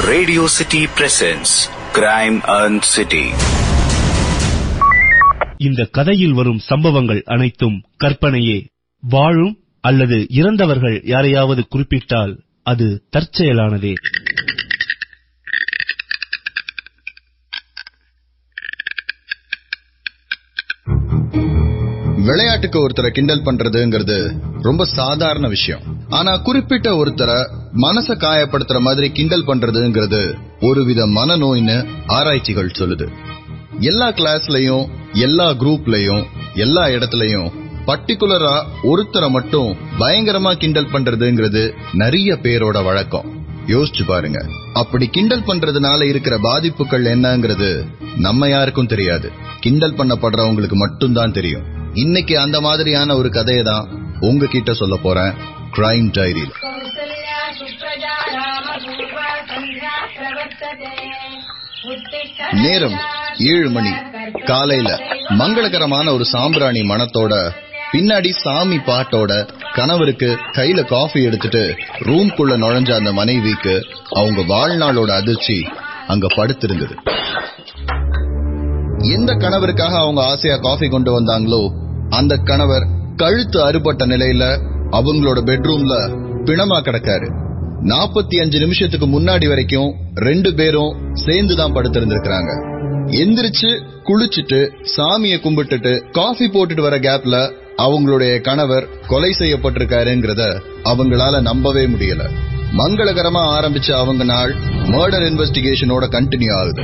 Radio City presents Crime and City. இந்த கதையில் வரும் சம்பவங்கள் அனைத்தும் கற்பனையே. வாழும் அல்லது இறந்தவர்கள் யாரையாவது குறிப்பிட்டால் அது தற்செயலானதே. விளையாட்டுக்கு ஒருத்தரை கிண்டல் பண்றதுங்கிறது ரொம்ப சாதாரண விஷயம். ஆனா குறிப்பிட்ட ஒருத்தரை மனச காயப்படுத்துற மாதிரி கிண்டல் பண்றதுங்கிறது ஒருவித மனநோயின்னு ஆராய்ச்சிகள் சொல்லுது. எல்லா கிளாஸ்லயும் எல்லா குரூப்லயும் எல்லா இடத்துலயும் பர்டிகுலரா ஒருத்தரை மட்டும் பயங்கரமா கிண்டல் பண்றதுங்கிறது நிறைய பேரோட வழக்கம். யோசிச்சு பாருங்க. அப்படி கிண்டல் பண்றதுனால இருக்கிற பாதிப்புகள் என்னங்கிறது நம்ம யாருக்கும் தெரியாது. கிண்டல் பண்ணப்படுறவங்களுக்கு மட்டும்தான் தெரியும். இன்னைக்கு அந்த மாதிரியான ஒரு கதையை தான் உங்ககிட்ட சொல்ல போறேன். கிரைம் டைரியில் நேரம் ஏழு மணி. காலையில மங்களகரமான ஒரு சாம்பிராணி மணத்தோட பின்னாடி சாமி பாட்டோட கணவருக்கு கையில காஃபி எடுத்துட்டு ரூம்குள்ள நுழைஞ்ச அந்த மனைவிக்கு அவங்க வாழ்நாளோட அதிர்ச்சி அங்க படுத்திருந்தது. எந்த கணவருக்காக அவங்க ஆசையா காஃபி கொண்டு வந்தாங்களோ அந்த கணவர் கழுத்து அறுபட்ட நிலையில அவங்களோட பெட்ரூம்ல பிணமா கிடக்காரு. நாற்பத்தி அஞ்சு நிமிஷத்துக்கு முன்னாடி வரைக்கும் ரெண்டு பேரும் சேர்ந்து தான் படுத்திருந்திருக்கிறாங்க. எந்திரிச்சு குளிச்சுட்டு சாமிய கும்பிட்டுட்டு காஃபி போட்டுட்டு வர கேப்ல அவங்களுடைய கணவர் கொலை செய்யப்பட்டிருக்காருங்கிறத அவங்களால நம்பவே முடியல. மங்களகரமா ஆரம்பிச்ச அவங்க நாள் மர்டர் இன்வெஸ்டிகேஷனோட கண்டினியூ ஆகுது.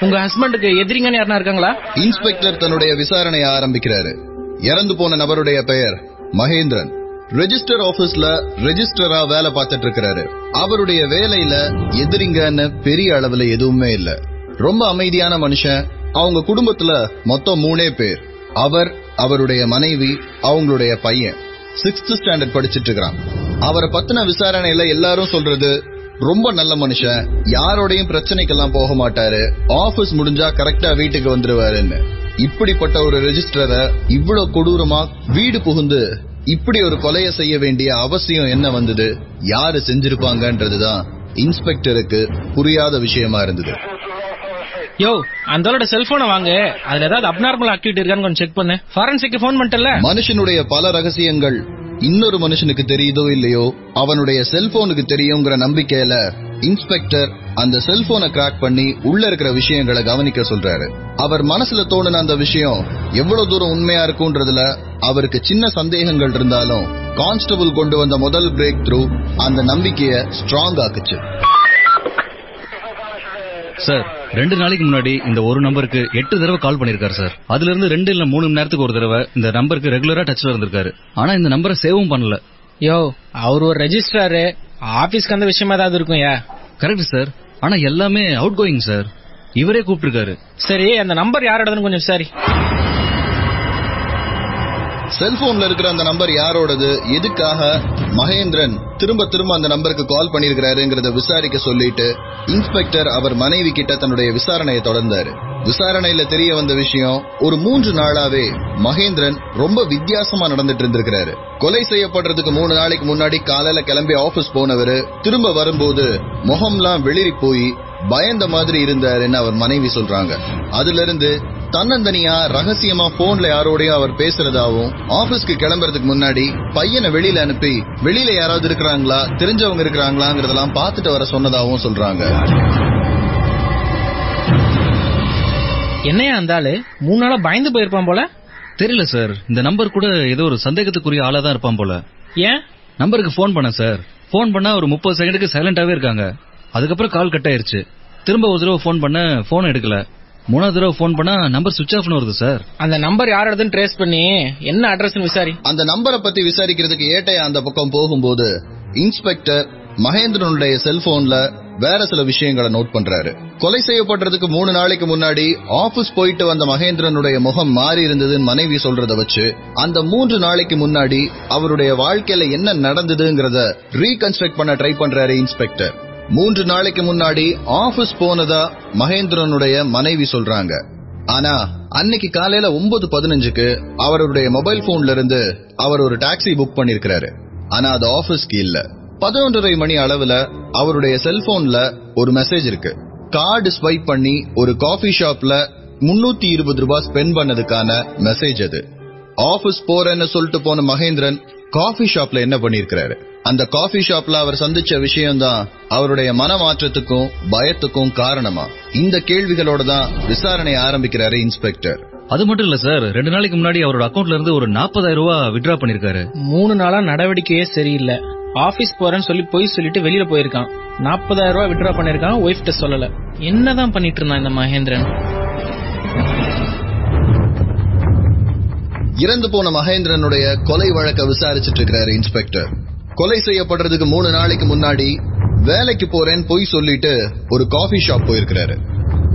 உங்க ஹஸ்பண்டுக்கு எதிரிங்கன்னு யாருனா இருக்காங்களா? இன்ஸ்பெக்டர் தன்னுடைய விசாரணையை ஆரம்பிக்கிறாரு. இறந்து போன நபருடைய பெயர் மகேந்திரன். ரெஜிஸ்டர் ஆபீஸ்ல ரெஜிஸ்டரா வேலை பார்த்துட்டு இருக்கிறாரு அவருடைய வேலையில எதிரிங்கன்னு பெரிய அளவுல எதுவுமே இல்ல. ரொம்ப அமைதியான மனுஷன். அவங்க குடும்பத்துல மொத்தம் மூணே பேர். அவர் அவருடைய மனைவி அவங்களுடைய பையன். சிக்ஸ்த் ஸ்டாண்டர்ட் படிச்சிட்டு இருக்கிறான் அவரை பத்தின விசாரணையில எல்லாரும் சொல்றது ரொம்ப நல்ல மனுஷன். யாரோடையும் பிரச்சனைக்கெல்லாம் போக மாட்டாரு. ஆபீஸ் முடிஞ்சா கரெக்டா வீட்டுக்கு வந்துருவாருன்னு. இப்படிப்பட்ட ஒரு ரெஜிஸ்டரை இவ்வளவு கொடூரமா வீடு புகுந்து இப்படி ஒரு கொலையை செய்ய வேண்டிய அவசியம் என்ன வந்தது? யாரு செஞ்சிருப்பாங்கன்றதுதான் இன்ஸ்பெக்டருக்கு புரியாத விஷயமா இருந்தது. யோ அந்த ஆளோட செல்போனை வாங்க. அதுல ஏதாவது அப்நார்மல் ஆக்டிவிட்டி இருக்கான்னு கொஞ்சம் செக் பண்ணு. ஃபாரன்சிக்கு ஃபோன் பண்ணிட்டல மனுஷனுடைய பல ரகசியங்கள் இன்னொரு மனுஷனுக்கு தெரியுதோ இல்லையோ அவனுடைய செல்போனுக்கு தெரியுங்கிற நம்பிக்கையில இன்ஸ்பெக்டர் அந்த செல்போனை கிராக் பண்ணி உள்ள இருக்கிற விஷயங்களை கவனிக்க சொல்றாரு. அவர் மனசுல தோணுன அந்த விஷயம் எவ்வளவு தூரம் உண்மையா இருக்கும்ன்றதுல அவருக்கு சின்ன சந்தேகங்கள் இருந்தாலும் கான்ஸ்டபிள் கொண்டு வந்த முதல் பிரேக் த்ரூ அந்த நம்பிக்கைய ஸ்ட்ராங் ஆக்குச்சு. சார் ரெண்டு நாளைக்கு முன்னாடி இந்த ஒரு நம்பருக்கு எட்டு தடவை கால் பண்ணிருக்காரு சார். அதுல இருந்து ரெண்டு இல்ல மூணு மணி நேரத்துக்கு ஒரு தடவை இந்த நம்பருக்கு ரெகுலரா டச்ல இருந்திருக்காரு. ஆனா இந்த நம்பரை சேவும் பண்ணல. யோ அவர் ஒரு ரெஜிஸ்ட்ராரு ஆபீஸ்க்கு அந்த விஷயமா ஏதாவது இருக்கும் யா? கரெக்ட் சார் ஆனா எல்லாமே அவுட் கோயிங் சார் இவரே கூப்பிட்டிருக்காரு. சரி அந்த நம்பர் யாரோடதுன்னு கொஞ்சம் விசாரி. செல்போன்ல இருக்கிற அந்த நம்பர் யாரோடது? எதுக்காக? மகேந்திரன் திரும்ப திரும்ப அந்த நம்பருக்கு கால் பண்ணிருக்கிறாருங்கிறத விசாரிக்க சொல்லிட்டு இன்ஸ்பெக்டர் அவர் மனைவி கிட்ட தன்னுடைய விசாரணையை தொடர்ந்தாரு. விசாரணையில தெரிய வந்த விஷயம் ஒரு மூன்று நாளாவே மகேந்திரன் ரொம்ப வித்தியாசமா நடந்துட்டு இருந்திருக்கிறாரு. கொலை செய்யப்படுறதுக்கு மூணு நாளைக்கு முன்னாடி காலையில கிளம்பி ஆபீஸ் போனவரு திரும்ப வரும்போது முகம்லாம் வெளிரி போய் பயந்த மாதிரி இருந்தாருன்னு அவர் மனைவி சொல்றாங்க. அதுல இருந்து தன்னந்தனியா ரகசியமா போன்ல யாரோடயும் அவர் பேசுறதாவும் ஆபீஸ்க்கு கிளம்புறதுக்கு முன்னாடி பையனை வெளியில அனுப்பி வெளியில யாராவது இருக்கிறாங்களா தெரிஞ்சவங்க இருக்கிறாங்களாங்கிறதெல்லாம் பார்த்துட்டு வர சொன்னதாவும் சொல்றாங்க. என்னையா அந்த ஆளு? மூணு நாளா பயந்து போயிருப்பான் போல? தெரியல சார். இந்த நம்பர் கூட ஏதோ ஒரு சந்தேகத்துக்குரிய ஆளா தான் இருப்பான் போல. ஏன்? நம்பருக்கு ஃபோன் பண்ண சார். ஃபோன் பண்ணா ஒரு முப்பது செகண்டுக்கு சைலண்டாவே இருக்காங்க. அதுக்கப்புறம் கால் கட் ஆயிருச்சு. திரும்ப ஒரு தடவை ஃபோன் பண்ண ஃபோன் எடுக்கல. மூணாவது தடவை ஃபோன் பண்ணா நம்பர் சுவிச் ஆஃப்னு வருது சார் அந்த நம்பர் யாரோடதுன்னு ட்ரேஸ் பண்ணி என்ன அட்ரஸ்னு விசாரி. அந்த நம்பரை பத்தி விசாரிக்கிறதுக்கு ஏட்டையா அந்த பக்கம் போகும்போது இன்ஸ்பெக்டர் மகேந்திரனுடைய செல்போன்ல வேற சில விஷயங்களை நோட் பண்றாரு. கொலை செய்யப்படுறதுக்கு மூணு நாளைக்கு முன்னாடி ஆபீஸ் போயிட்டு வந்த மகேந்திரனுடைய முகம் மாறி இருந்ததுன்னு மனைவி சொல்றத வச்சு அந்த மூன்று நாளைக்கு முன்னாடி அவருடைய வாழ்க்கையில என்ன நடந்ததுங்கிறத ரீகன்ஸ்ட்ரக்ட் பண்ண ட்ரை பண்றாரு இன்ஸ்பெக்டர். மூன்று நாளைக்கு முன்னாடி ஆபீஸ் போனதா மகேந்திரனுடைய மனைவி சொல்றாங்க. ஆனா அன்னைக்கு காலையில ஒன்பது பதினஞ்சுக்கு அவருடைய மொபைல் போன்ல இருந்து அவர் ஒரு டாக்ஸி புக் பண்ணிருக்கிறாரு. ஆனா அது ஆபீஸ்க்கு இல்ல. பதினொன்றரை மணி அளவுல அவருடைய செல்போன்ல ஒரு மெசேஜ் இருக்கு. கார்டு ஸ்வைப் பண்ணி ஒரு காஃபி ஷாப்ல முன்னூத்தி இருபது ரூபாய் ஸ்பெண்ட் பண்ணதுக்கான மெசேஜ் அது. ஆபீஸ் போறேன்னு சொல்லிட்டு போன மகேந்திரன் காஃபி ஷாப்ல என்ன பண்ணிருக்கிறாரு? அந்த காஃபி ஷாப்ல அவர் சந்திச்ச விஷயம்தான் அவருடைய மனமாற்றத்துக்கும் பயத்துக்கும் காரணமா? இந்த கேள்விகளோட தான் விசாரணை ஆரம்பிக்கிறாரு இன்ஸ்பெக்டர் அது மட்டும் இல்ல சார் ரெண்டு நாளைக்கு முன்னாடி அவரோட அக்கவுண்ட்ல இருந்து ஒரு நாற்பதாயிரம் ரூபாய் வித்ரா பண்ணிருக்காரு. மூணு நாளா நடவடிக்கையே சரியில்லை. ஆபீஸ் போறேன்னு சொல்லி போய் சொல்லிட்டு வெளியில போயிருக்கான். நாற்பதாயிரம் ரூபாய் விட்ரா பண்ணிருக்கான் ஒய்ஃப்ட்ட சொல்லல. என்னதான் பண்ணிட்டு இருந்தான் இந்த மகேந்திரன்? இறந்து போன மகேந்திரனுடைய கொலை வழக்க விசாரிச்சுட்டு இருக்கிறாரு இன்ஸ்பெக்டர் கொலை செய்யப்படுறதுக்கு மூணு நாளைக்கு முன்னாடி வேலைக்கு போறேன்னு பொய் சொல்லிட்டு ஒரு காஃபி ஷாப் போயிருக்கிறாரு.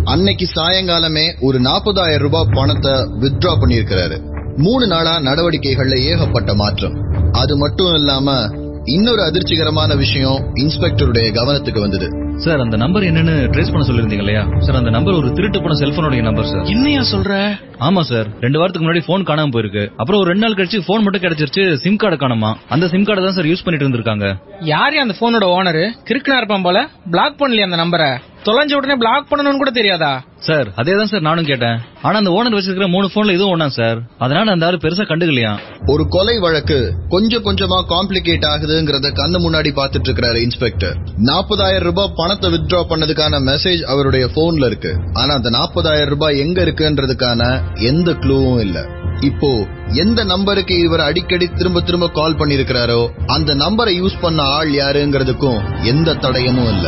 அன்னைக்கு சாயங்காலமே ஒரு நாற்பதாயிரம் ரூபாய் பணத்தை வித்ட்ரா பண்ணியிருக்கிறாரு. மூணு நாளா நடவடிக்கைகள்ல ஏகப்பட்ட மாற்றம். அது மட்டும் இல்லாம இன்னொரு அதிர்ச்சிகரமான விஷயம் இன்ஸ்பெக்டருடைய கவனத்துக்கு வந்தது. சார் அந்த நம்பர் என்னன்னு ட்ரேஸ் பண்ண சொல்லிருந்தீங்க இல்லையா? சார் அந்த நம்பர் ஒரு திருட்டு போன செல்போனுடைய நம்பர் சார். என்னையா சொல்ற? ஆமா சார். ரெண்டு வாரத்துக்கு முன்னாடி போன் காணாம போயிருக்கு. அப்புறம் ஒரு ரெண்டு நாள் கழிச்சு போன் மட்டும் கிடைச்சிருச்சு சிம் கார்டு காணாமா? அந்த சிம் கார்டை தான் சார் யூஸ் பண்ணிட்டு இருந்திருக்காங்க. யாரு அந்த போனோட ஓனர் கிறுக்குனா இருப்பான் போல. பிளாக் பண்ணலையா அந்த நம்பரை தொலைஞ்ச உடனே பிளாக் பண்ணணும்னு கூட தெரியாதா? சார் அதே தான் சார் நானும் கேட்டேன். ஆனா அந்த ஓனர் வச்சிருக்கிற மூணு போன்ல இதுவும் ஒண்ணா சார். அதனால அந்த ஆளு பெருசா கண்டுக்கலையா? ஒரு கொலை வழக்கு கொஞ்சம் கொஞ்சமா காம்ப்ளிகேட் ஆகுதுங்கிறத கண்ணு முன்னாடி பாத்துட்டு இருக்கிறாரு இன்ஸ்பெக்டர் நாற்பதாயிரம் ரூபாய் பணத்தை வித்ட்ரா பண்ணதுக்கான மெசேஜ் அவருடைய போன்ல இருக்கு. ஆனா அந்த நாற்பதாயிரம் ரூபாய் எங்க இருக்குன்றதுக்கான எந்த க்ளூவும் இல்ல. இப்போ எந்த நம்பருக்கு இவர் அடிக்கடி திரும்ப திரும்ப கால் பண்ணிருக்கிறாரோ அந்த நம்பரை யூஸ் பண்ண ஆள் யாருங்கிறதுக்கும் எந்த தடயமும் இல்ல.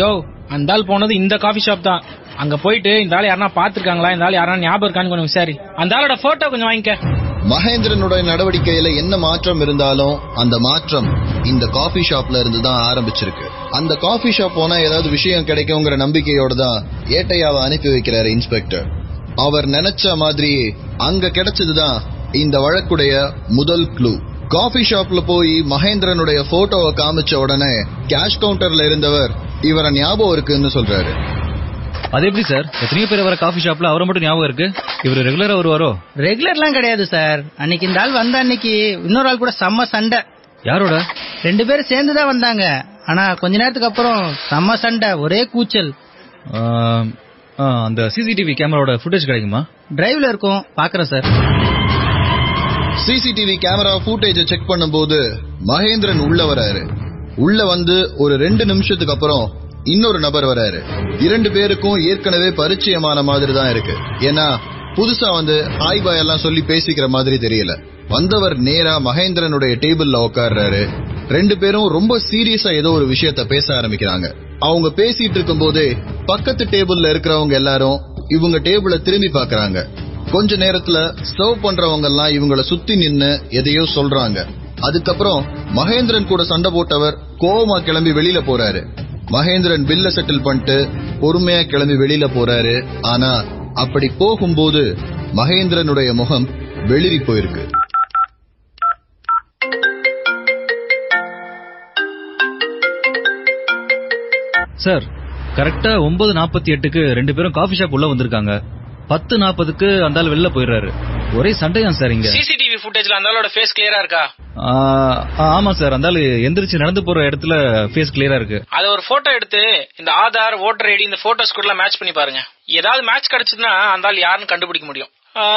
யோ அந்த ஆள் போனது இந்த காஃபி ஷாப் தான். அங்க போயிட்டு இந்த ஆள் யாரா பாத்துருக்காங்களா இந்த ஆள் யாரா ஞாபகம் இருக்கான்னு கொஞ்சம் விசாரி. அந்த ஆளோட போட்டோ கொஞ்சம் வாங்கிக்க. மகேந்திரனுடைய நடவடிக்கையில என்ன மாற்றம் இருந்தாலும் அந்த மாற்றம் இந்த காஃபி ஷாப்ல இருந்து தான் ஆரம்பிச்சிருக்கு. அந்த காஃபி ஷாப் போனா ஏதாவது விஷயம் கிடைக்குங்கிற நம்பிக்கையோட தான் ஏட்டையாவை அனுப்பி வைக்கிறாரு இன்ஸ்பெக்டர் அவர் நினைச்ச மாதிரி அங்க கிடைச்சதுதான் இந்த வழக்குடைய முதல் க்ளூ காஃபி ஷாப்ல போய் மகேந்திரனுடைய போட்டோவை காமிச்ச உடனே கேஷ் கவுண்டர்ல இருந்தவர் இவரை ஞாபகம் இருக்குன்னு சொல்றாரு. அது எப்படி சார்? எத்தனையோ பேர் வர காஃபி ஷாப்ல அவரை மட்டும் ஞாபகம் இருக்கு? இவர் ரெகுலரா வருவாரோ? ரெகுலர்லாம் கிடையாது சார். அன்னைக்கு இந்த ஆள் வந்த அன்னைக்கு இன்னொரு ஆள் கூட செம்ம சண்டை. யாரோட? ரெண்டு பேரும் சேர்ந்து தான் வந்தாங்க. ஆனா கொஞ்ச நேரத்துக்கு அப்புறம் செம்ம சண்டை ஒரே கூச்சல். அந்த சிசிடிவி கேமராவோட ஃபுட்டேஜ் கிடைக்குமா? டிரைவ்ல இருக்கும். பாக்குறேன் sir CCTV camera footage check பண்ணும்போது மகேந்திரன் உள்ள வராரு. உள்ள வந்து ஒரு ரெண்டு நிமிஷத்துக்கு அப்புறம் இன்னொரு நபர் வராரு. இரண்டு பேருக்கும் ஏற்கனவே பரிச்சயமான மாதிரி தான் இருக்கு. ஏன்னா புதுசா வந்து ஹாய் பாய் எல்லாம் சொல்லி பேசிக்கிற மாதிரி தெரியல. வந்தவர் நேரா மகேந்திரனுடைய டேபிள்ல உட்கார்றாரு. ரெண்டு பேரும் ரொம்ப சீரியஸா ஏதோ ஒரு விஷயத்த பேச ஆரம்பிக்கிறாங்க. அவங்க பேசிட்டு இருக்கும் போதே பக்கத்து டேபிள்ல இருக்கிறவங்க எல்லாரும் இவங்க டேபிள திரும்பி பாக்குறாங்க கொஞ்ச நேரத்துல சர்வ் பண்றவங்க எல்லாம் இவங்கள சுத்தி நின்னு எதையோ சொல்றாங்க. அதுக்கப்புறம் மகேந்திரன் கூட சண்டை போட்டவர் கோவமா கிளம்பி வெளியில போறாரு. மகேந்திரன் பில்ல செட்டில் பண்ணிட்டு பொறுமையா கிளம்பி வெளியில போறாரு. ஆனா அப்படி போகும்போது மகேந்திரனுடைய முகம் வெளிரி போயிருக்கு. சார் கரெக்டா ஒன்பது நாற்பத்தி எட்டுக்கு ரெண்டு பேரும் காஃபி ஷாப் உள்ள வந்திருக்காங்க. பத்து நாற்பதுக்கு அந்த ஆள் வெளில போயிடுறாரு. ஒரே சண்டையா சார் இங்க. சிசிடிவி ஃபுட்டேஜ்ல அந்த ஆளோட ஃபேஸ் கிளியரா இருக்கா? ஆ, ஆமா சார். அந்த ஆளு எந்திரிச்சு நடந்து போற இடத்துல ஃபேஸ் கிளியரா இருக்கு. அத ஒரு போட்டோ எடுத்து இந்த ஆதார் ஓட்டர் ஐடி இந்த போட்டோஸ் கூட மேட்ச் பண்ணி பாருங்க. ஏதாவது மேட்ச் கிடைச்சதுன்னா அந்த ஆள் யாருன்னு கண்டுபிடிக்க முடியும்.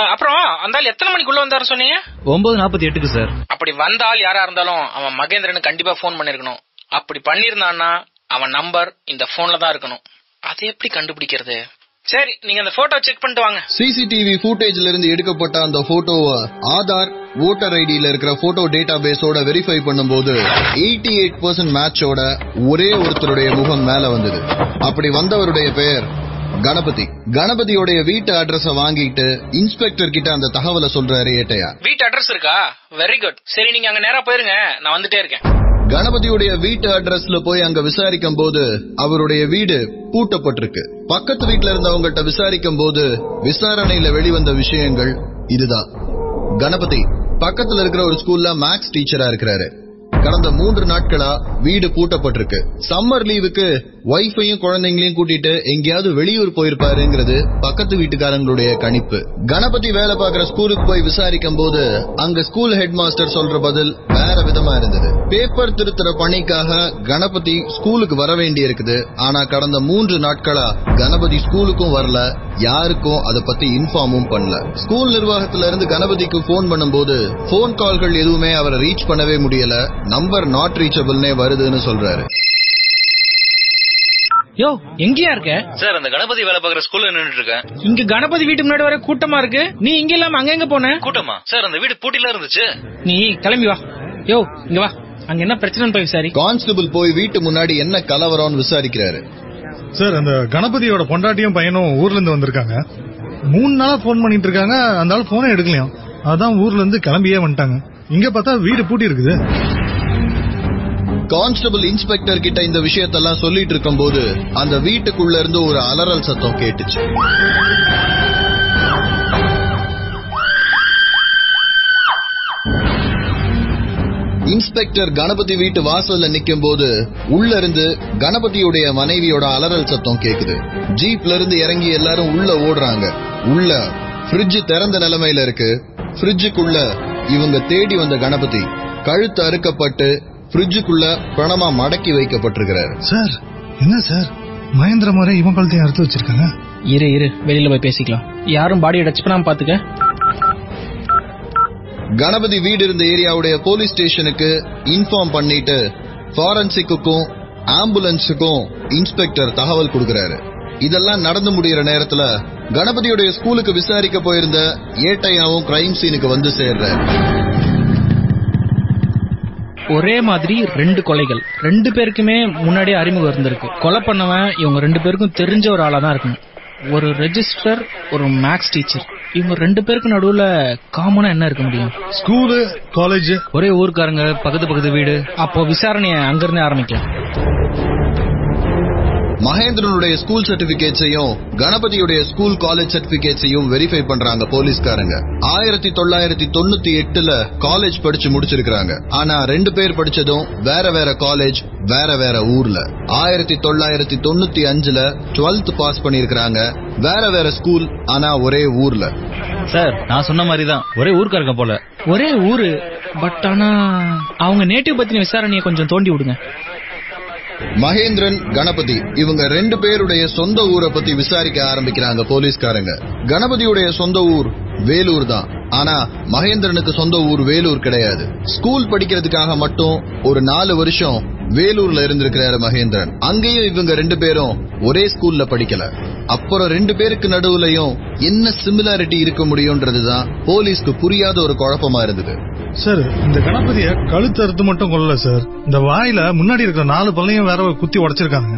அப்புறம் அந்த ஆள் எத்தனை மணிக்குள்ள வந்தாரு சொன்னீங்க? ஒன்பது நாற்பத்தி எட்டுக்கு சார். அப்படி வந்த ஆள் யாரா இருந்தாலும் அவன் மகேந்திரனுக்கு கண்டிப்பா ஃபோன் பண்ணிருக்கணும். அப்படி பண்ணிருந்தான்னா அவன் நம்பர் இந்த போன்ல தான் இருக்கணும். அதை எப்படி கண்டுபிடிக்கிறது? சரி நீங்க அந்த போட்டோ செக் பண்ணிட்டு வாங்க. சிசிடிவி ஃபுட்டேஜ்ல இருந்து எடுக்கப்பட்ட அந்த போட்டோவை ஆதார் ஓட்டர் ஐடியில இருக்கிற போட்டோ டேட்டா பேஸோட வெரிஃபை பண்ணும்போது எயிட்டி எயிட் பர்சன்ட் மேட்சோட ஒரே ஒருத்தருடைய முகம் மேல வந்தது. அப்படி வந்தவருடைய பெயர் கணபதி. கணபதியோடைய வீட்டு அட்ரஸ வாங்கிட்டு இன்ஸ்பெக்டர் கிட்ட அந்த தகவலை சொல்றாரு ஏட்டையா? வீட்டு அட்ரஸ் இருக்கா? வெரி குட் சரி நீங்க அங்க நேரா போயிருங்க. நான் வந்துட்டே இருக்கேன். கணபதியுடைய வீட்டு அட்ரஸ்ல போய் அங்க விசாரிக்கும் போது அவருடைய வீடு பூட்டப்பட்டிருக்கு. பக்கத்து வீட்ல இருந்தவங்கள்ட்ட விசாரிக்கும் போது விசாரணையில வெளிவந்த விஷயங்கள் இதுதான். கணபதி பக்கத்துல இருக்கிற ஒரு ஸ்கூல்ல மேக்ஸ் டீச்சரா இருக்கிறாரு. கடந்த மூன்று நாட்களா வீடு பூட்டப்பட்டிருக்கு. சம்மர் லீவுக்கு ஒய்ஃபையும் குழந்தைங்களையும் கூட்டிட்டு எங்கேயாவது வெளியூர் போயிருப்பாருங்கிறது பக்கத்து வீட்டுக்காரங்களுடைய கணிப்பு. கணபதி வேலை பார்க்கிற ஸ்கூலுக்கு போய் விசாரிக்கும் போது அங்க ஸ்கூல் ஹெட் மாஸ்டர் சொல்ற பதில் வேற விதமா இருந்தது. பேப்பர் திருத்துற பணிக்காக கணபதி ஸ்கூலுக்கு வர வேண்டி இருக்குது ஆனா கடந்த மூன்று நாட்களா கணபதி ஸ்கூலுக்கும் வரல யாருக்கும் அதை பத்தி இன்ஃபார்மும் பண்ணல. ஸ்கூல் நிர்வாகத்துல இருந்து கணபதிக்கு போன் பண்ணும்போது போன் கால்கள் எதுவுமே அவரை ரீச் பண்ணவே முடியல. நம்பர் நாட் ரீச்சபிள்னே வருதுன்னு சொல்றாரு. யோ எங்கேயா இருக்க? சார் அந்த கணபதி வேலை பார்க்குற ஸ்கூல்ல நின்னுட்டு இருக்கேன். இங்க கணபதி வீட்டு முன்னாடி வர கூட்டமா இருக்கு? நீ இங்க இல்லாம அங்க எங்க போன? கூட்டமா? சார் அந்த வீடு பூட்டில இருந்துச்சு. நீ கிளம்பி வா. யோ இங்க வா. அங்க என்ன பிரச்சனைன்னு போய் விசாரி. கான்ஸ்டபிள் போய் வீட்டு முன்னாடி என்ன கலவரம்னு விசாரிக்கிறாரு. சார் அந்த கணபதியோட பொண்டாட்டியும் பையனும் ஊர்ல இருந்து வந்திருக்காங்க. மூணு நாளா போன் பண்ணிட்டு இருக்காங்க. அந்த ஆள் போனே எடுக்கலையாம். அதான் ஊர்ல இருந்து கிளம்பியே வந்துட்டாங்க. இங்க பார்த்தா வீடு பூட்டி இருக்குது கான்ஸ்டபிள் இன்ஸ்பெக்டர் கிட்ட இந்த விஷயத்தெல்லாம் சொல்லிட்டு இருக்கும் போது அந்த வீட்டுக்குள்ள இருந்து ஒரு அலறல் சத்தம் கேட்டுச்சு. இன்ஸ்பெக்டர் கணபதி வீட்டு வாசல்ல நிக்கும் போது உள்ள இருந்து கணபதியுடைய மனைவியோட அலறல் சத்தம் கேக்குது. ஜீப்ல இருந்து இறங்கி எல்லாரும் உள்ள ஓடுறாங்க. உள்ள ஃப்ரிட்ஜ் திறந்த நிலைமையில இருக்கு. ஃப்ரிட்ஜுக்குள்ள இவங்க தேடி வந்த கணபதி கழுத்து அறுக்கப்பட்டு ஃப்ரிட்ஜுக்குள்ள பிணமா மடக்கி வைக்கப்பட்டிருக்கிறாரு. சார் என்ன சார்? மகேந்திர முறை இவன் கழுத்தையும் அறுத்து வச்சிருக்காங்க? இரு இரு வெளியில போய் பேசிக்கலாம். யாரும் பாடியை டச் பண்ணாம பாத்துக்க. கணபதி வீடு இருந்த ஏரியாவுடைய போலீஸ் ஸ்டேஷனுக்கு இன்ஃபார்ம் பண்ணிட்டு ஃபாரன்சிக்குக்கும் ஆம்புலன்ஸுக்கும் இன்ஸ்பெக்டர் தகவல் கொடுக்கறாரு. இதெல்லாம் நடந்து முடியற நேரத்துல கணபதியுடைய ஸ்கூலுக்கு விசாரிக்க போயிருந்த ஏட்டையாவும் கிரைம் சீனுக்கு வந்து சேர்றாரு. ஒரே மாதிரி ரெண்டு கொலைகள். ரெண்டு பேருக்குமே முன்னாடியே அறிமுகம் இருந்திருக்கு. கொலை பண்ணவன் இவங்க ரெண்டு பேருக்கும் தெரிஞ்ச ஒரு ஆளா தான் இருக்கணும். ஒரு ரெஜிஸ்டர் ஒரு மேக்ஸ் டீச்சர் இவங்க ரெண்டு பேருக்கு நடுவுல காமனா என்ன இருக்க முடியும்? ஸ்கூலு காலேஜ் ஒரே ஊர்க்காரங்க பக்கத்து பக்கத்து வீடு. அப்போ விசாரணையை அங்கிருந்தே ஆரம்பிக்கலாம். மகேந்திரனுடைய ஸ்கூல் சர்டிபிகேட்ஸையும் கணபதியுடைய ஸ்கூல் காலேஜ் சர்டிபிகேட்ஸையும் வெரிஃபை பண்றாங்க போலீஸ்காரங்க. ஆயிரத்தி தொள்ளாயிரத்தி தொண்ணூத்தி எட்டுல காலேஜ் படிச்சு முடிச்சிருக்காங்க ஆனா ரெண்டு பேர் படிச்சதும் வேற வேற காலேஜ் வேற வேற ஊர்ல. ஆயிரத்தி தொள்ளாயிரத்தி தொண்ணூத்தி அஞ்சுல டுவெல்த் பாஸ் பண்ணிருக்காங்க வேற வேற ஸ்கூல் ஆனா ஒரே ஊர்ல. சார் நான் சொன்ன மாதிரி தான் ஒரே ஊர்க்காரங்க போல. ஒரே ஊரு? பட் ஆனா அவங்க நேட்டிவ் பத்தின விசாரணையை கொஞ்சம் தோண்டி விடுங்க. மகேந்திரன் கணபதி இவங்க ரெண்டு பேருடைய சொந்த ஊரை பத்தி விசாரிக்க ஆரம்பிக்கிறாங்க போலீஸ்காரங்க. கணபதியுடைய சொந்த ஊர் வேலூர் தான். ஆனா மகேந்திரனுக்கு சொந்த ஊர் வேலூர் கிடையாது. ஸ்கூல் படிக்கிறதுக்காக மட்டும் ஒரு நாலு வருஷம் வேலூர்ல இருந்திருக்கிறாரு மகேந்திரன். அங்கேயும் இவங்க ரெண்டு பேரும் ஒரே ஸ்கூல்ல படிக்கல. அப்புறம் ரெண்டு பேருக்கு நடுவுலயும் என்ன சிமிலாரிட்டி இருக்க முடியும்ன்றதுதான் போலீஸ்க்கு புரியாத ஒரு குழப்பமா இருந்தது. சார் இந்த கணபதிய கழுத்து அறுத்து மட்டும் கொல்லல சார். இந்த வாயில முன்னாடி இருக்கிற நாலு பல்லையும் வேற குத்தி உடைச்சிருக்காங்க.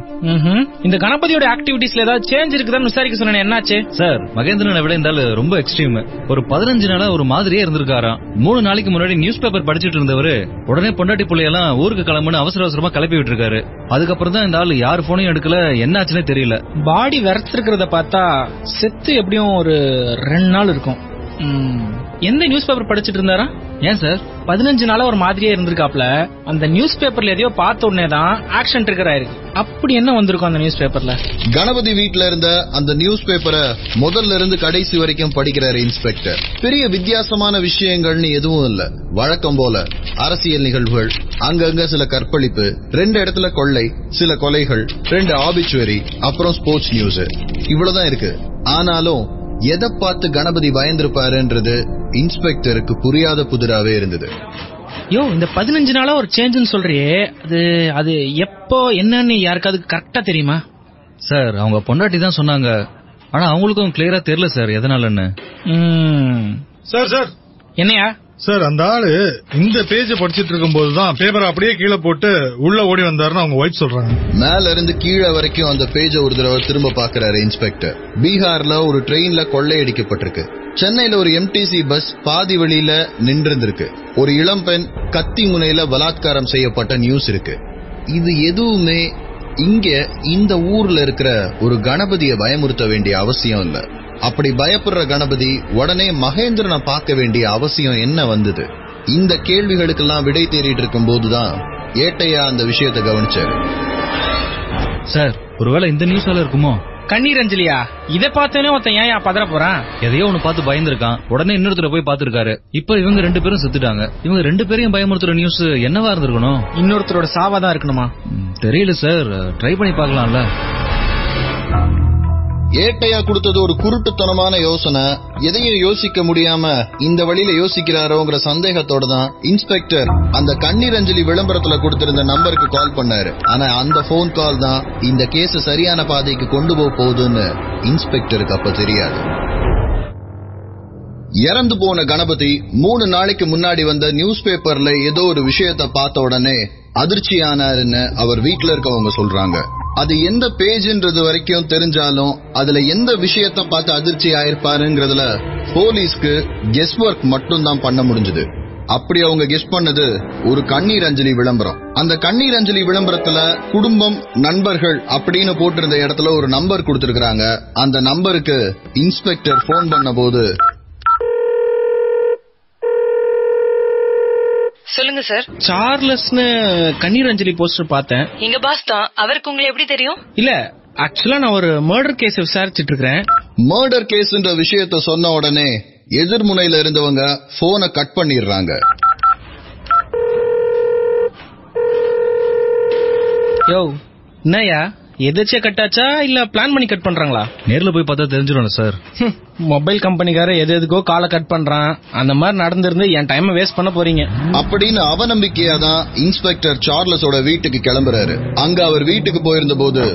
இந்த கணபதியோட ஆக்டிவிட்டீஸ்ல ஏதாவது சேஞ்ச் இருக்குதான்னு விசாரிக்க சொன்னேன் என்னாச்சு? சார் மகேந்திரனை விட இந்த ஆளு ரொம்ப எக்ஸ்ட்ரீம் ஒரு பதினஞ்சு நாளா ஒரு மாதிரியே இருந்திருக்காராம். மூணு நாளைக்கு முன்னாடி நியூஸ் பேப்பர் படிச்சிட்டு இருந்தவரு உடனே பொண்டாட்டி புள்ளையெல்லாம் ஊருக்கு கிளம்புன்னு அவசர அவசரமா கிளப்பி விட்டுருக்காரு. அதுக்கப்புறம் தான் இந்த ஆளு யார் போனையும் எடுக்கல என்னாச்சுன்னே தெரியல. பாடி விரச்சிருக்கிறத பார்த்தா செத்து எப்படியும் ஒரு ரெண்டு நாள் இருக்கும். ம், எந்த நியூஸ் பேப்பர் படிச்சிட்டு இருந்தாரா? ஏன் சார்? பதினஞ்சு நாளா ஒரு மாதிரியே இருந்திருக்காப்ல. அந்த நியூஸ் பேப்பர்ல எதையோ பார்த்த உடனே தான் ஆக்ஷன் ட்ரிகர் ஆயிருக்கு. அப்படி என்ன வந்திருக்கும் அந்த நியூஸ் பேப்பர்ல கணபதி வீட்ல இருந்த அந்த நியூஸ் பேப்பரை முதல்ல இருந்து கடைசி வரைக்கும் படிக்கிறாரு இன்ஸ்பெக்டர் பெரிய வித்தியாசமான விஷயங்கள்னு எதுவும் இல்ல. வழக்கம் போல அரசியல் நிகழ்வுகள் அங்கங்க சில கற்பழிப்பு ரெண்டு இடத்துல கொள்ளை சில கொலைகள் ரெண்டு ஆபிச்சுவரி அப்புறம் ஸ்போர்ட்ஸ் நியூஸ் இவ்வளவுதான் இருக்கு. ஆனாலும் எதை பார்த்து கணபதி பயந்திருப்பாருன்றது இன்ஸ்பெக்டருக்கு புரியாத புதிராவே இருந்தது. யோ இந்த பதினஞ்சு நாளா ஒரு சேஞ்சுன்னு சொல்றியே. அது அது எப்போ என்னன்னு யாருக்காவது கரெக்டா தெரியுமா? சார் அவங்க பொண்டாட்டி தான் சொன்னாங்க. ஆனா அவங்களுக்கும் கிளியரா தெரியல சார் எதனாலன்னு. Sir sir. என்னையா? சார் அந்த ஆளு இந்த பேஜ் படிச்சிட்டு இருக்கும் தான் பேப்பரை அப்படியே கீழே போட்டு உள்ள ஓடி வந்தாருன்னு அவங்க ஒய்ஃப் சொல்றாங்க. மேல இருந்து கீழே வரைக்கும் அந்த பேஜ ஒரு தடவை திரும்ப பாக்குறாரு இன்ஸ்பெக்டர் பீகார்ல ஒரு ட்ரெயின்ல கொள்ளையடிக்கப்பட்டிருக்கு. சென்னையில ஒரு எம்டிசி பஸ் பாதி வழியில நின்றிருந்திருக்கு. ஒரு இளம்பெண் கத்தி முனையில பலாத்காரம் செய்யப்பட்ட நியூஸ் இருக்கு. இது எதுவுமே இங்க இந்த ஊர்ல இருக்கிற ஒரு கணபதியை பயமுறுத்த வேண்டிய அவசியம் இல்லை. அப்படி பயப்படுற கணபதி உடனே மகேந்திரனை பார்க்க வேண்டிய அவசியம் என்ன வந்தது? இந்த கேள்விகளுக்கெல்லாம் விடை தேடிட்டு இருக்கும் போதுதான் ஏட்டையா அந்த விஷயத்தை கவனிச்சாரு. சார் ஒருவேளை இந்த நியூஸ் வேலை இருக்குமோ? கண்ணீர் அஞ்சலியா? இதை பார்த்தோன்னே ஒருத்தன் ஏன் பதற போறான்? எதையோ ஒண்ணு பார்த்து பயந்துருக்கான். உடனே இன்னொருத்தர போய் பாத்துருக்காரு இப்ப இவங்க ரெண்டு பேரும் செத்துட்டாங்க. இவங்க ரெண்டு பேரையும் பயமுறுத்துற நியூஸ் என்னவா இருந்திருக்கணும்? இன்னொருத்தரோட சாவா தான் இருக்கணுமா? தெரியல சார். ட்ரை பண்ணி பார்க்கலாம்ல. ஏட்டையா கொடுத்தது ஒரு குருட்டுத்தனமான யோசனை. எதையும் யோசிக்க முடியாம இந்த வழியில யோசிக்கிறாரோங்கிற சந்தேகத்தோட தான் இன்ஸ்பெக்டர் அந்த கண்ணீர் அஞ்சலி விளம்பரத்துல கொடுத்திருந்த நம்பருக்கு கால் பண்ணாரு. ஆனா அந்த போன் கால் தான் இந்த கேஸ் சரியான பாதைக்கு கொண்டு போக போகுதுன்னு இன்ஸ்பெக்டருக்கு அப்ப தெரியாது. இறந்து போன கணபதி மூணு நாளைக்கு முன்னாடி வந்த நியூஸ் பேப்பர்ல ஏதோ ஒரு விஷயத்த பார்த்த உடனே அதிர்ச்சியானாருன்னு அவர் வீட்டுல இருக்கவங்க சொல்றாங்க. அது எந்த பேஜ்ன்றது வரைக்கும் தெரிஞ்சாலும் அதுல எந்த விஷயத்த பார்த்து அதிர்ச்சி ஆயிருப்பாருங்கிறதுல போலீஸ்க்கு கெஸ் ஒர்க் மட்டும் தான் பண்ண முடிஞ்சது. அப்படி அவங்க கெஸ் பண்ணது ஒரு கண்ணீர் அஞ்சலி விளம்பரம். அந்த கண்ணீர் அஞ்சலி விளம்பரத்துல குடும்பம் நண்பர்கள் அப்படின்னு போட்டிருந்த இடத்துல ஒரு நம்பர் கொடுத்திருக்காங்க அந்த நம்பருக்கு இன்ஸ்பெக்டர் போன் பண்ண போது சொல்லுங்க சார். சார்லஸ்னு கண்ணீர் அஞ்சலி போஸ்டர் பார்த்தேன். எங்க பாஸ் தான். அவருக்கு உங்களை எப்படி தெரியும்? இல்ல ஆக்சுவலா நான் ஒரு மர்டர் கேஸ் விசாரிச்சிட்டு இருக்கிறேன் மர்டர் கேஸ்ன்ற விஷயத்த சொன்ன உடனே எதிர்முனையில இருந்தவங்க போனை கட் பண்ணிடுறாங்க. யோ என்னயா எதாச்சியா கட்டாச்சா இல்ல பிளான் பண்ணி கட் பண்றாங்களா? நேர்ல போய் பார்த்தா தெரிஞ்சிடும் சார் மொபைல் கம்பெனிக்கார எது எதுக்கோ காலை கட் பண்றான். அந்த மாதிரி நடந்திருந்து என் டைமை வேஸ்ட் பண்ண போறீங்க. அப்படின்னு அவநம்பிக்கையா தான் இன்ஸ்பெக்டர் சார்லஸோட வீட்டுக்கு கிளம்புறாரு. அங்க அவர் வீட்டுக்கு போயிருந்த போது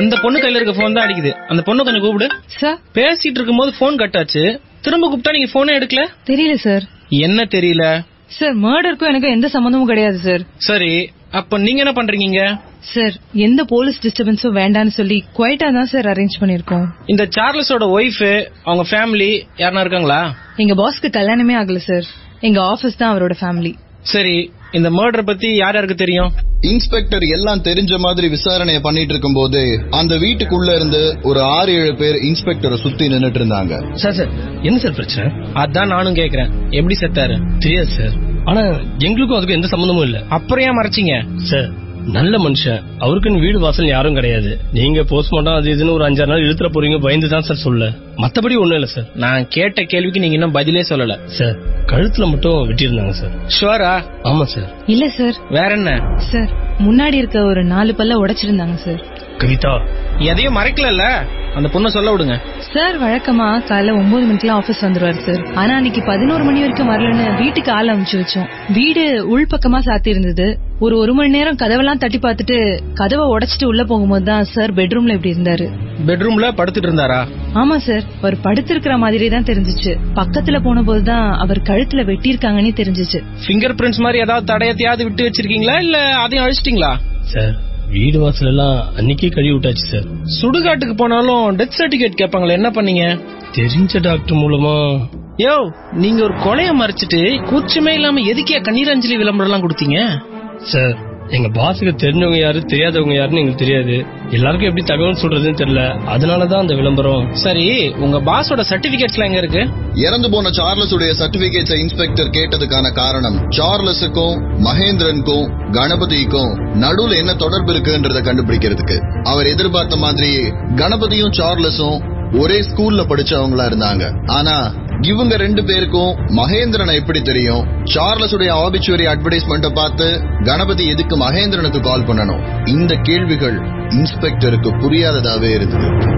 அந்த பொண்ணு கையில இருக்க போன் தான் அடிக்குது. அந்த பொண்ணு கொஞ்சம் கூப்பிடு. சார் பேசிட்டு இருக்கும்போது போன் கட் ஆச்சு. திரும்ப கூப்பிட்டா நீங்க போனே எடுக்கல? தெரியல சார் என்ன தெரியல? சார் மர்டருக்கும் எனக்கு எந்த சம்பந்தமும் கிடையாது சார் சரி அப்ப நீங்க என்ன பண்றீங்க? சார் எந்த போலீஸ் டிஸ்டர்பன்ஸும் வேண்டாம்னு சொல்லி குவைட்டா தான் சார் அரேஞ்ச் பண்ணிருக்கோம் இந்த சார்லஸோட ஒய்ஃப் அவங்க ஃபேமிலி யாருனா இருக்காங்களா? எங்க பாஸ்க்கு கல்யாணமே ஆகல சார் எங்க ஆபீஸ் தான் அவரோட ஃபேமிலி சரி இந்த மர்டர் பத்தி யார் யாருக்கு தெரியும்? இன்ஸ்பெக்டர் எல்லாம் தெரிஞ்ச மாதிரி விசாரணையை பண்ணிட்டு இருக்கும் போது அந்த வீட்டுக்குள்ள இருந்து ஒரு ஆறு ஏழு பேர் இன்ஸ்பெக்டரை சுத்தி நின்னுட்டு இருந்தாங்க. சார் சார் என்ன சார் பிரச்சனை? அதான் நானும் கேக்குறேன். எப்படி செத்தாரு தெரியாது சார். ஆனா எங்களுக்கும் அதுக்கும் எந்த சம்பந்தமும் இல்ல. அப்புறம் ஏன் மறைச்சிங்க? சார் நல்ல மனுஷன். அவருக்குன்னு வீடு வாசல் யாரும் கிடையாது. நீங்க போஸ்ட்மார்ட்டம் அது இதுன்னு ஒரு அஞ்சாறு நாள் இழுத்துற போறீங்க பயந்து தான் சார் சொல்ல. மத்தபடி ஒண்ணும் இல்ல சார். நான் கேட்ட கேள்விக்கு நீங்க இன்னும் பதிலே சொல்லல. சார் கழுத்துல மட்டும் வெட்டியிருந்தாங்க சார். ஷுவரா? ஆமா சார். இல்ல சார். வேற என்ன? சார் முன்னாடி இருக்க ஒரு நாலு பல்ல உடைச்சிருந்தாங்க சார். கவிதா. எதையும் மறைக்கலல்ல? அந்த பொண்ணை சொல்ல விடுங்க. சார் வழக்கமா காலைல ஒன்பது மணிக்கெல்லாம் ஆபீஸ் வந்துருவாரு சார். ஆனா அன்னைக்கு பதினோரு மணி வரைக்கும் வரலன்னு வீட்டுக்கு ஆள் அனுப்பிச்சு வச்சோம். வீடு உள்பக்கமா சாத்தி இருந்தது ஒரு ஒரு மணி நேரம் கதவெல்லாம் தட்டி பார்த்துட்டு கதவை உடைச்சிட்டு உள்ள போகும்போது தான் சார் பெட்ரூம்ல இப்படி இருந்தாரு. பெட்ரூம்ல படுத்துட்டு இருந்தாரா? ஆமா சார். அவர் படுத்திருக்கிற மாதிரி தான் தெரிஞ்சுச்சு. பக்கத்துல போன போதுதான் அவர் கழுத்துல வெட்டியிருக்காங்கன்னு தெரிஞ்சுச்சு. பிங்கர் பிரிண்ட்ஸ் மாதிரி ஏதாவது தடயத்தையாவது விட்டு வச்சிருக்கீங்களா? இல்ல அதையும் அழிச்சிட்டீங்களா? சார் வீடு வாசல் எல்லாம் அன்னைக்கே கழுவி விட்டாச்சு சார். சுடுகாட்டுக்கு போனாலும் டெத் சர்டிபிகேட் கேட்பாங்களே என்ன பண்ணீங்க? தெரிஞ்ச டாக்டர் மூலமா யோ நீங்க ஒரு கொலைய மறைச்சிட்டு கூச்சமே இல்லாம எதுக்கே கண்ணீரஞ்சலி விளம்பரம் எல்லாம் கொடுத்தீங்க? சார் எங்க பாஸுக்கு தெரிஞ்சவங்க யாரு தெரியாதவங்க யாருன்னு எங்களுக்கு தெரியாது. எல்லாருக்கும் எப்படி தகவல் சொல்றதுன்னு தெரியல. அதனாலதான் அந்த விளம்பரம். சரி உங்க பாஸோட சர்டிபிகேட்ஸ்லாம் எங்க இருக்கு? இறந்து போன சார்லஸ் உடைய சர்டிபிகேட்ஸை இன்ஸ்பெக்டர் கேட்டதுக்கான காரணம் சார்லஸுக்கும் மகேந்திரனுக்கும் கணபதிக்கும் நடுவுல என்ன தொடர்பு இருக்குன்றத கண்டுபிடிக்கிறதுக்கு. அவர் எதிர்பார்த்த மாதிரியே கணபதியும் சார்லஸும் ஒரே ஸ்கூல்ல படிச்சவங்களா இருந்தாங்க. ஆனா இவங்க ரெண்டு பேருக்கும் மகேந்திரனை எப்படி தெரியும்? சார்லஸ் உடைய ஆபிச்சுவரி அட்வர்டைஸ்மெண்ட்டை பார்த்து கணபதி எதுக்கு மகேந்திரனுக்கு கால் பண்ணணும்? இந்த கேள்விகள் இன்ஸ்பெக்டருக்கு புரியாததாவே இருந்தது.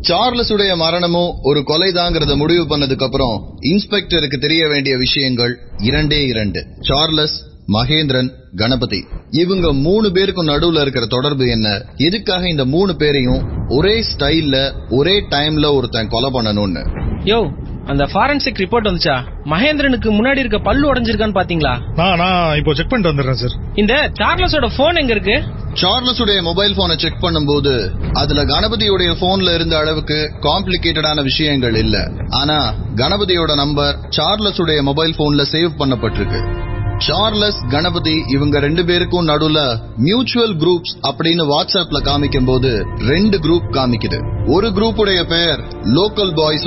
சார்லஸ் உடைய மரணமும் ஒரு கொலைதாங்கிறத முடிவு பண்ணதுக்கு அப்புறம் இன்ஸ்பெக்டருக்கு தெரிய வேண்டிய விஷயங்கள் இரண்டே இரண்டு. சார்லஸ் மகேந்திரன் கணபதி. இவங்க மூணு பேருக்கும் நடுவுல இருக்கிற தொடர்பு என்ன? எதுக்காக இந்த மூணு பேரையும் ஒரே ஸ்டைல்ல ஒரே டைம்ல ஒருத்தன் கொலை பண்ணணும்னு? யோ அந்த ஃபாரன்சிக் ரிப்போர்ட் வந்துச்சா? மகேந்திரனுக்கு முன்னாடி இருக்க பல்லு உடைஞ்சிருக்கான்னு பாத்தீங்களா? நான் நான் இப்போ செக் பண்ணிட்டு வந்துடுறேன் சார் இந்த சார்லஸோட போன் எங்க இருக்கு? சார்லஸ் உடைய மொபைல் போனை செக் பண்ணும்போது அதுல கணபதியுடைய போன்ல இருந்த அளவுக்கு காம்ப்ளிகேட்டடான விஷயங்கள் இல்ல. ஆனா கணபதியோட நம்பர் சார்லஸ் உடைய மொபைல் போன்ல சேவ் பண்ணப்பட்டிருக்கு. சார்லஸ் கணபதி இவங்க ரெண்டு பேருக்கும் நடுவுல மியூச்சுவல் குரூப்ஸ் அப்படின்னு வாட்ஸ்அப்ல காமிக்கும் போது ரெண்டு குரூப் காமிக்குது. ஒரு குரூப்புடைய பெயர் லோக்கல் பாய்ஸ்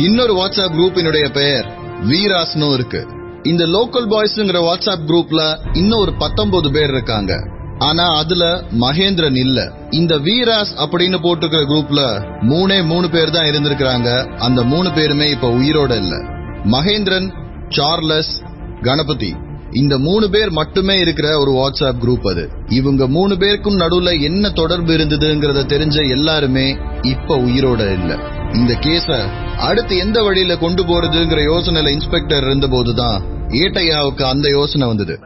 இன்னொரு வாட்ஸ்அப் குரூப்பினுடைய பெயர் வீராஸ்னும் இருக்கு. இந்த லோக்கல் பாய்ஸ்ங்கிற வாட்ஸ்அப் குரூப்ல இன்னும் ஒரு பத்தொன்பது பேர் இருக்காங்க. ஆனா அதுல மகேந்திரன் இல்ல. இந்த வீராஸ் அப்படின்னு போட்டிருக்கிற குரூப்ல மூணே மூணு பேர் தான் இருந்திருக்கிறாங்க. அந்த மூணு பேருமே இப்ப உயிரோட இல்ல. மகேந்திரன் சார்லஸ் கணபதி இந்த மூணு பேர் மட்டுமே இருக்கிற ஒரு வாட்ஸ்அப் குரூப் அது. இவங்க மூணு பேருக்கும் நடுவுல என்ன தொடர்பு இருந்ததுங்கிறத தெரிஞ்ச எல்லாருமே இப்ப உயிரோட இல்ல. இந்த கேஸ அடுத்து எந்த வழியில கொண்டு போறதுங்கிற யோசனையில இன்ஸ்பெக்டர் இருந்தபோதுதான் ஏட்டையாவுக்கு அந்த யோசனை வந்தது.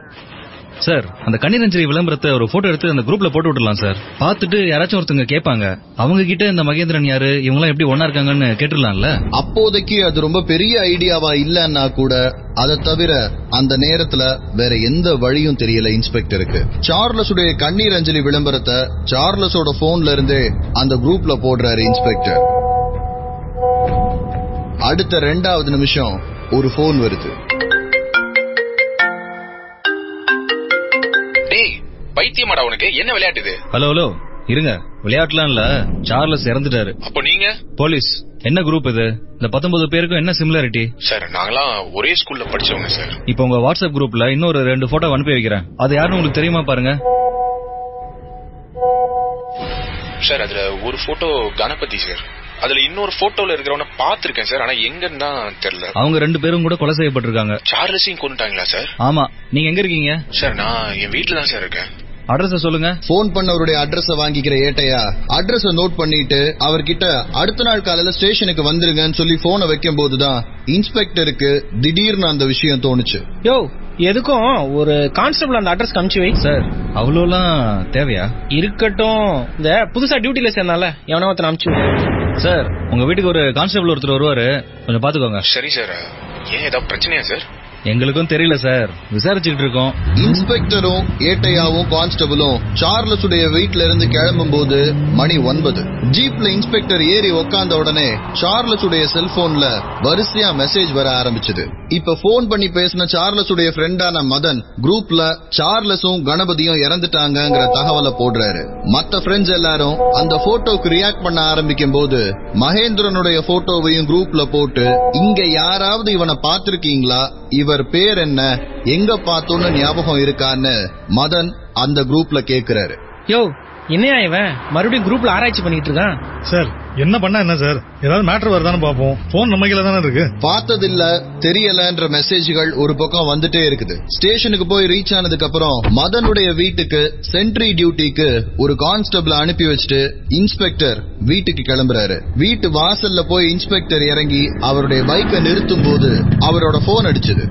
சார் அந்த கண்ணீரஞ்சலி விளம்பரத்தை ஒரு போட்டோ எடுத்து அந்த குரூப்ல போட்டு விடலாம் சார். பார்த்துட்டு யாராச்சும் ஒருத்தங்க கேட்பாங்க. அவங்க கிட்ட இந்த மகேந்திரன் யாரு? இவங்களாம் எப்படி ஒன்னா இருக்காங்கன்னு கேட்டுலாம்ல அப்போதைக்கு அது ரொம்ப பெரிய ஐடியாவா இல்லன்னா கூட அதை தவிர அந்த நேரத்துல வேற எந்த வழியும் தெரியல இன்ஸ்பெக்டருக்கு. சார்லஸுடைய கண்ணீர் அஞ்சலி விளம்பரத்தை சார்லஸோட போன்ல இருந்தே அந்த குரூப்ல போடுறாரு இன்ஸ்பெக்டர். அடுத்த ரெண்டாவது நிமிஷம் ஒரு போன் வருது. பைத்தியமாடா உனக்கு. என்ன விளையாட்டு இது? ஹலோ ஹலோ இருங்க. விளையாட்டுலாம் இல்ல. சார்லஸ் இறந்துட்டாரு. அப்போ நீங்க? போலீஸ் என்ன குரூப் இது? இந்த பத்தொன்பது பேருக்கும் என்ன சிமிலாரிட்டி சார் நாங்களாம் ஒரே ஸ்கூல்ல படிச்சவங்க சார். இப்போ உங்க வாட்ஸ்அப் குரூப்ல இன்னொரு ரெண்டு போட்டோ அனுப்பி வைக்கிறேன். அது யாருன்னு உங்களுக்கு தெரியுமா பாருங்க. சார் அதுல ஒரு போட்டோ கணபதி சார். அதுல இன்னொரு போட்டோல இருக்கிறவன பாத்திருக்கேன் சார் ஆனா எங்கன்னு தான் தெரியல. அவங்க ரெண்டு பேரும் கூட கொலை செய்யப்பட்டிருக்காங்க. சார்லஸையும் கொண்டுட்டாங்களா சார்? ஆமா. நீங்க எங்க இருக்கீங்க? சார் நான் என் வீட்டுல தான் சார் இருக்கேன். அட்ரஸ் சொல்லுங்க. போன் பண்ணவருடைய அட்ரஸ் வாங்கிக்கிற ஏட்டையா? அட்ரஸ் நோட் பண்ணிட்டு அவர்கிட்ட அடுத்த நாள் காலையில ஸ்டேஷனுக்கு வந்துருங்கன்னு சொல்லி போனை வைக்கும் போதுதான் இன்ஸ்பெக்டருக்கு திடீர்னு அந்த விஷயம் தோணுச்சு. யோ எதுக்கும் ஒரு கான்ஸ்டபிள் அந்த அட்ரஸ் காமிச்சு வை. சார் அவ்வளோலாம் தேவையா? இருக்கட்டும். இந்த புதுசா டியூட்டில சேர்ந்தால எவனா ஒருத்தன் அனுப்பிச்சு வை. சார் உங்க வீட்டுக்கு ஒரு கான்ஸ்டபிள் ஒருத்தர் வருவாரு. கொஞ்சம் பாத்துக்கோங்க. சரி சார் ஏன் ஏதாவது பிரச்சனையா சார் எங்களுக்கும் தெரியல சார். விசாரிச்சுட்டு இருக்கோம். இன்ஸ்பெக்டரும் ஏட்டையாவும் கான்ஸ்டபிளும் சார்லஸுடைய வீட்ல இருந்து கிளம்பும் போது மணி ஒன்பது. ஜீப்ல இன்ஸ்பெக்டர் ஏறி உக்காந்த உடனே சார்லஸுடைய செல்போன்ல வரிசையா மெசேஜ் வர ஆரம்பிச்சது. இப்ப போன் பண்ணி பேசின சார்லஸுடைய ஃப்ரெண்டான மதன் குரூப்ல சார்லஸும் கணபதியும் இறந்துட்டாங்கங்கிற தகவலை போடுறாரு. மத்த ஃப்ரெண்ட்ஸ் எல்லாரும் அந்த போட்டோக்கு ரியாக்ட் பண்ண ஆரம்பிக்கும் போது மகேந்திரனுடைய போட்டோவையும் குரூப்ல போட்டு இங்க யாராவது இவனை பார்த்திருக்கீங்களா? இவர் பேர் என்ன? எங்க பார்த்தோன்னு ஞாபகம் இருக்கான்னு மதன் அந்த குரூப்ல கேக்குறாரு. யோ என்னையா இவன்? மறுபடியும் குரூப்ல ஆராய்ச்சி பண்ணிட்டு இருக்கான்? சார் என்ன பண்ணா என்ன சார்? ஏதாவது மேட்டர் வருதானு பாப்போம் போன் நம்ம கையில தானே இருக்கு. பார்த்ததில்ல தெரியலன்ற மெசேஜ்கள் ஒரு பக்கம் வந்துட்டே இருக்குது. ஸ்டேஷனுக்கு போய் ரீச் ஆனதுக்கு அப்புறம் மதனுடைய வீட்டுக்கு சென்ட்ரி டியூட்டிக்கு ஒரு கான்ஸ்டபிள் அனுப்பி வச்சுட்டு இன்ஸ்பெக்டர் வீட்டுக்கு கிளம்புறாரு. வீட்டு வாசல்ல போய் இன்ஸ்பெக்டர் இறங்கி அவருடைய பைக்கை நிறுத்தும் போது அவரோட போன் அடிச்சது.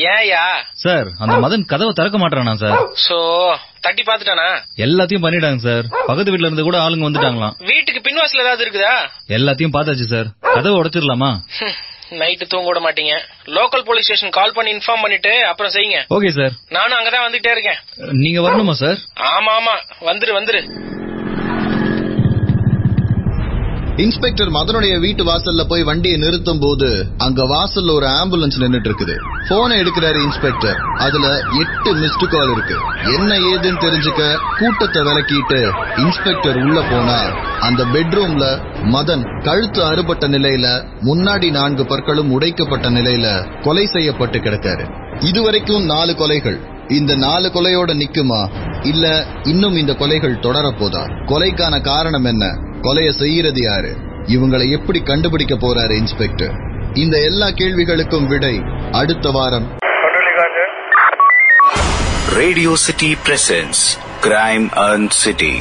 ஏயா? சார் அந்த மதன் கதவை திறக்க மாட்டானா சார்? சோ தட்டி பாத்துட்டானா எல்லாத்தையும் பண்ணிட்டாங்க சார். பக்கத்து வீட்ல இருந்து கூட ஆளுங்க வந்துட்டாங்களாம். வீட்டுக்கு பின்வாசல் ஏதாவது இருக்குதா? எல்லாத்தையும் பார்த்தாச்சு சார். கதவை உடைச்சிடலாமா? நைட்டு தூங்க விட மாட்டீங்க. லோக்கல் போலீஸ் ஸ்டேஷன் கால் பண்ணி இன்ஃபார்ம் பண்ணிட்டு அப்புறம் செய்யுங்க. Okay sir. நானும் அங்கதான் வந்துட்டே இருக்கேன். நீங்க வரணுமா சார்? ஆமா ஆமா. வந்துரு வந்துரு. இன்ஸ்பெக்டர் மதனுடைய வீட்டு வாசல்ல போய் வண்டியை நிறுத்தும் போது அங்க வாசல்ல ஒரு ஆம்புலன்ஸ் நின்னுட்டு இருக்குது போனை எடுக்கிறாரு இன்ஸ்பெக்டர். அதுல எட்டு மிஸ்டு கால் இருக்கு. என்ன ஏதுன்னு தெரிஞ்சுக்க கூட்டத்தை விலக்கிட்டு இன்ஸ்பெக்டர் உள்ள போனா அந்த பெட்ரூம்ல மதன் கழுத்து அறுபட்ட நிலையில முன்னாடி நான்கு பற்களும் உடைக்கப்பட்ட நிலையில கொலை செய்யப்பட்டு கிடக்காரு. இதுவரைக்கும் நாலு கொலைகள். இந்த நாலு கொலையோட நிக்குமா? இல்ல இன்னும் இந்த கொலைகள் தொடரப்போதா கொலைக்கான காரணம் என்ன? கொலையை செய்யறது யாரு? இவங்களை எப்படி கண்டுபிடிக்க போறாரு இன்ஸ்பெக்டர்? இந்த எல்லா கேள்விகளுக்கும் விடை அடுத்த வாரம். Radio City presents Crime and City.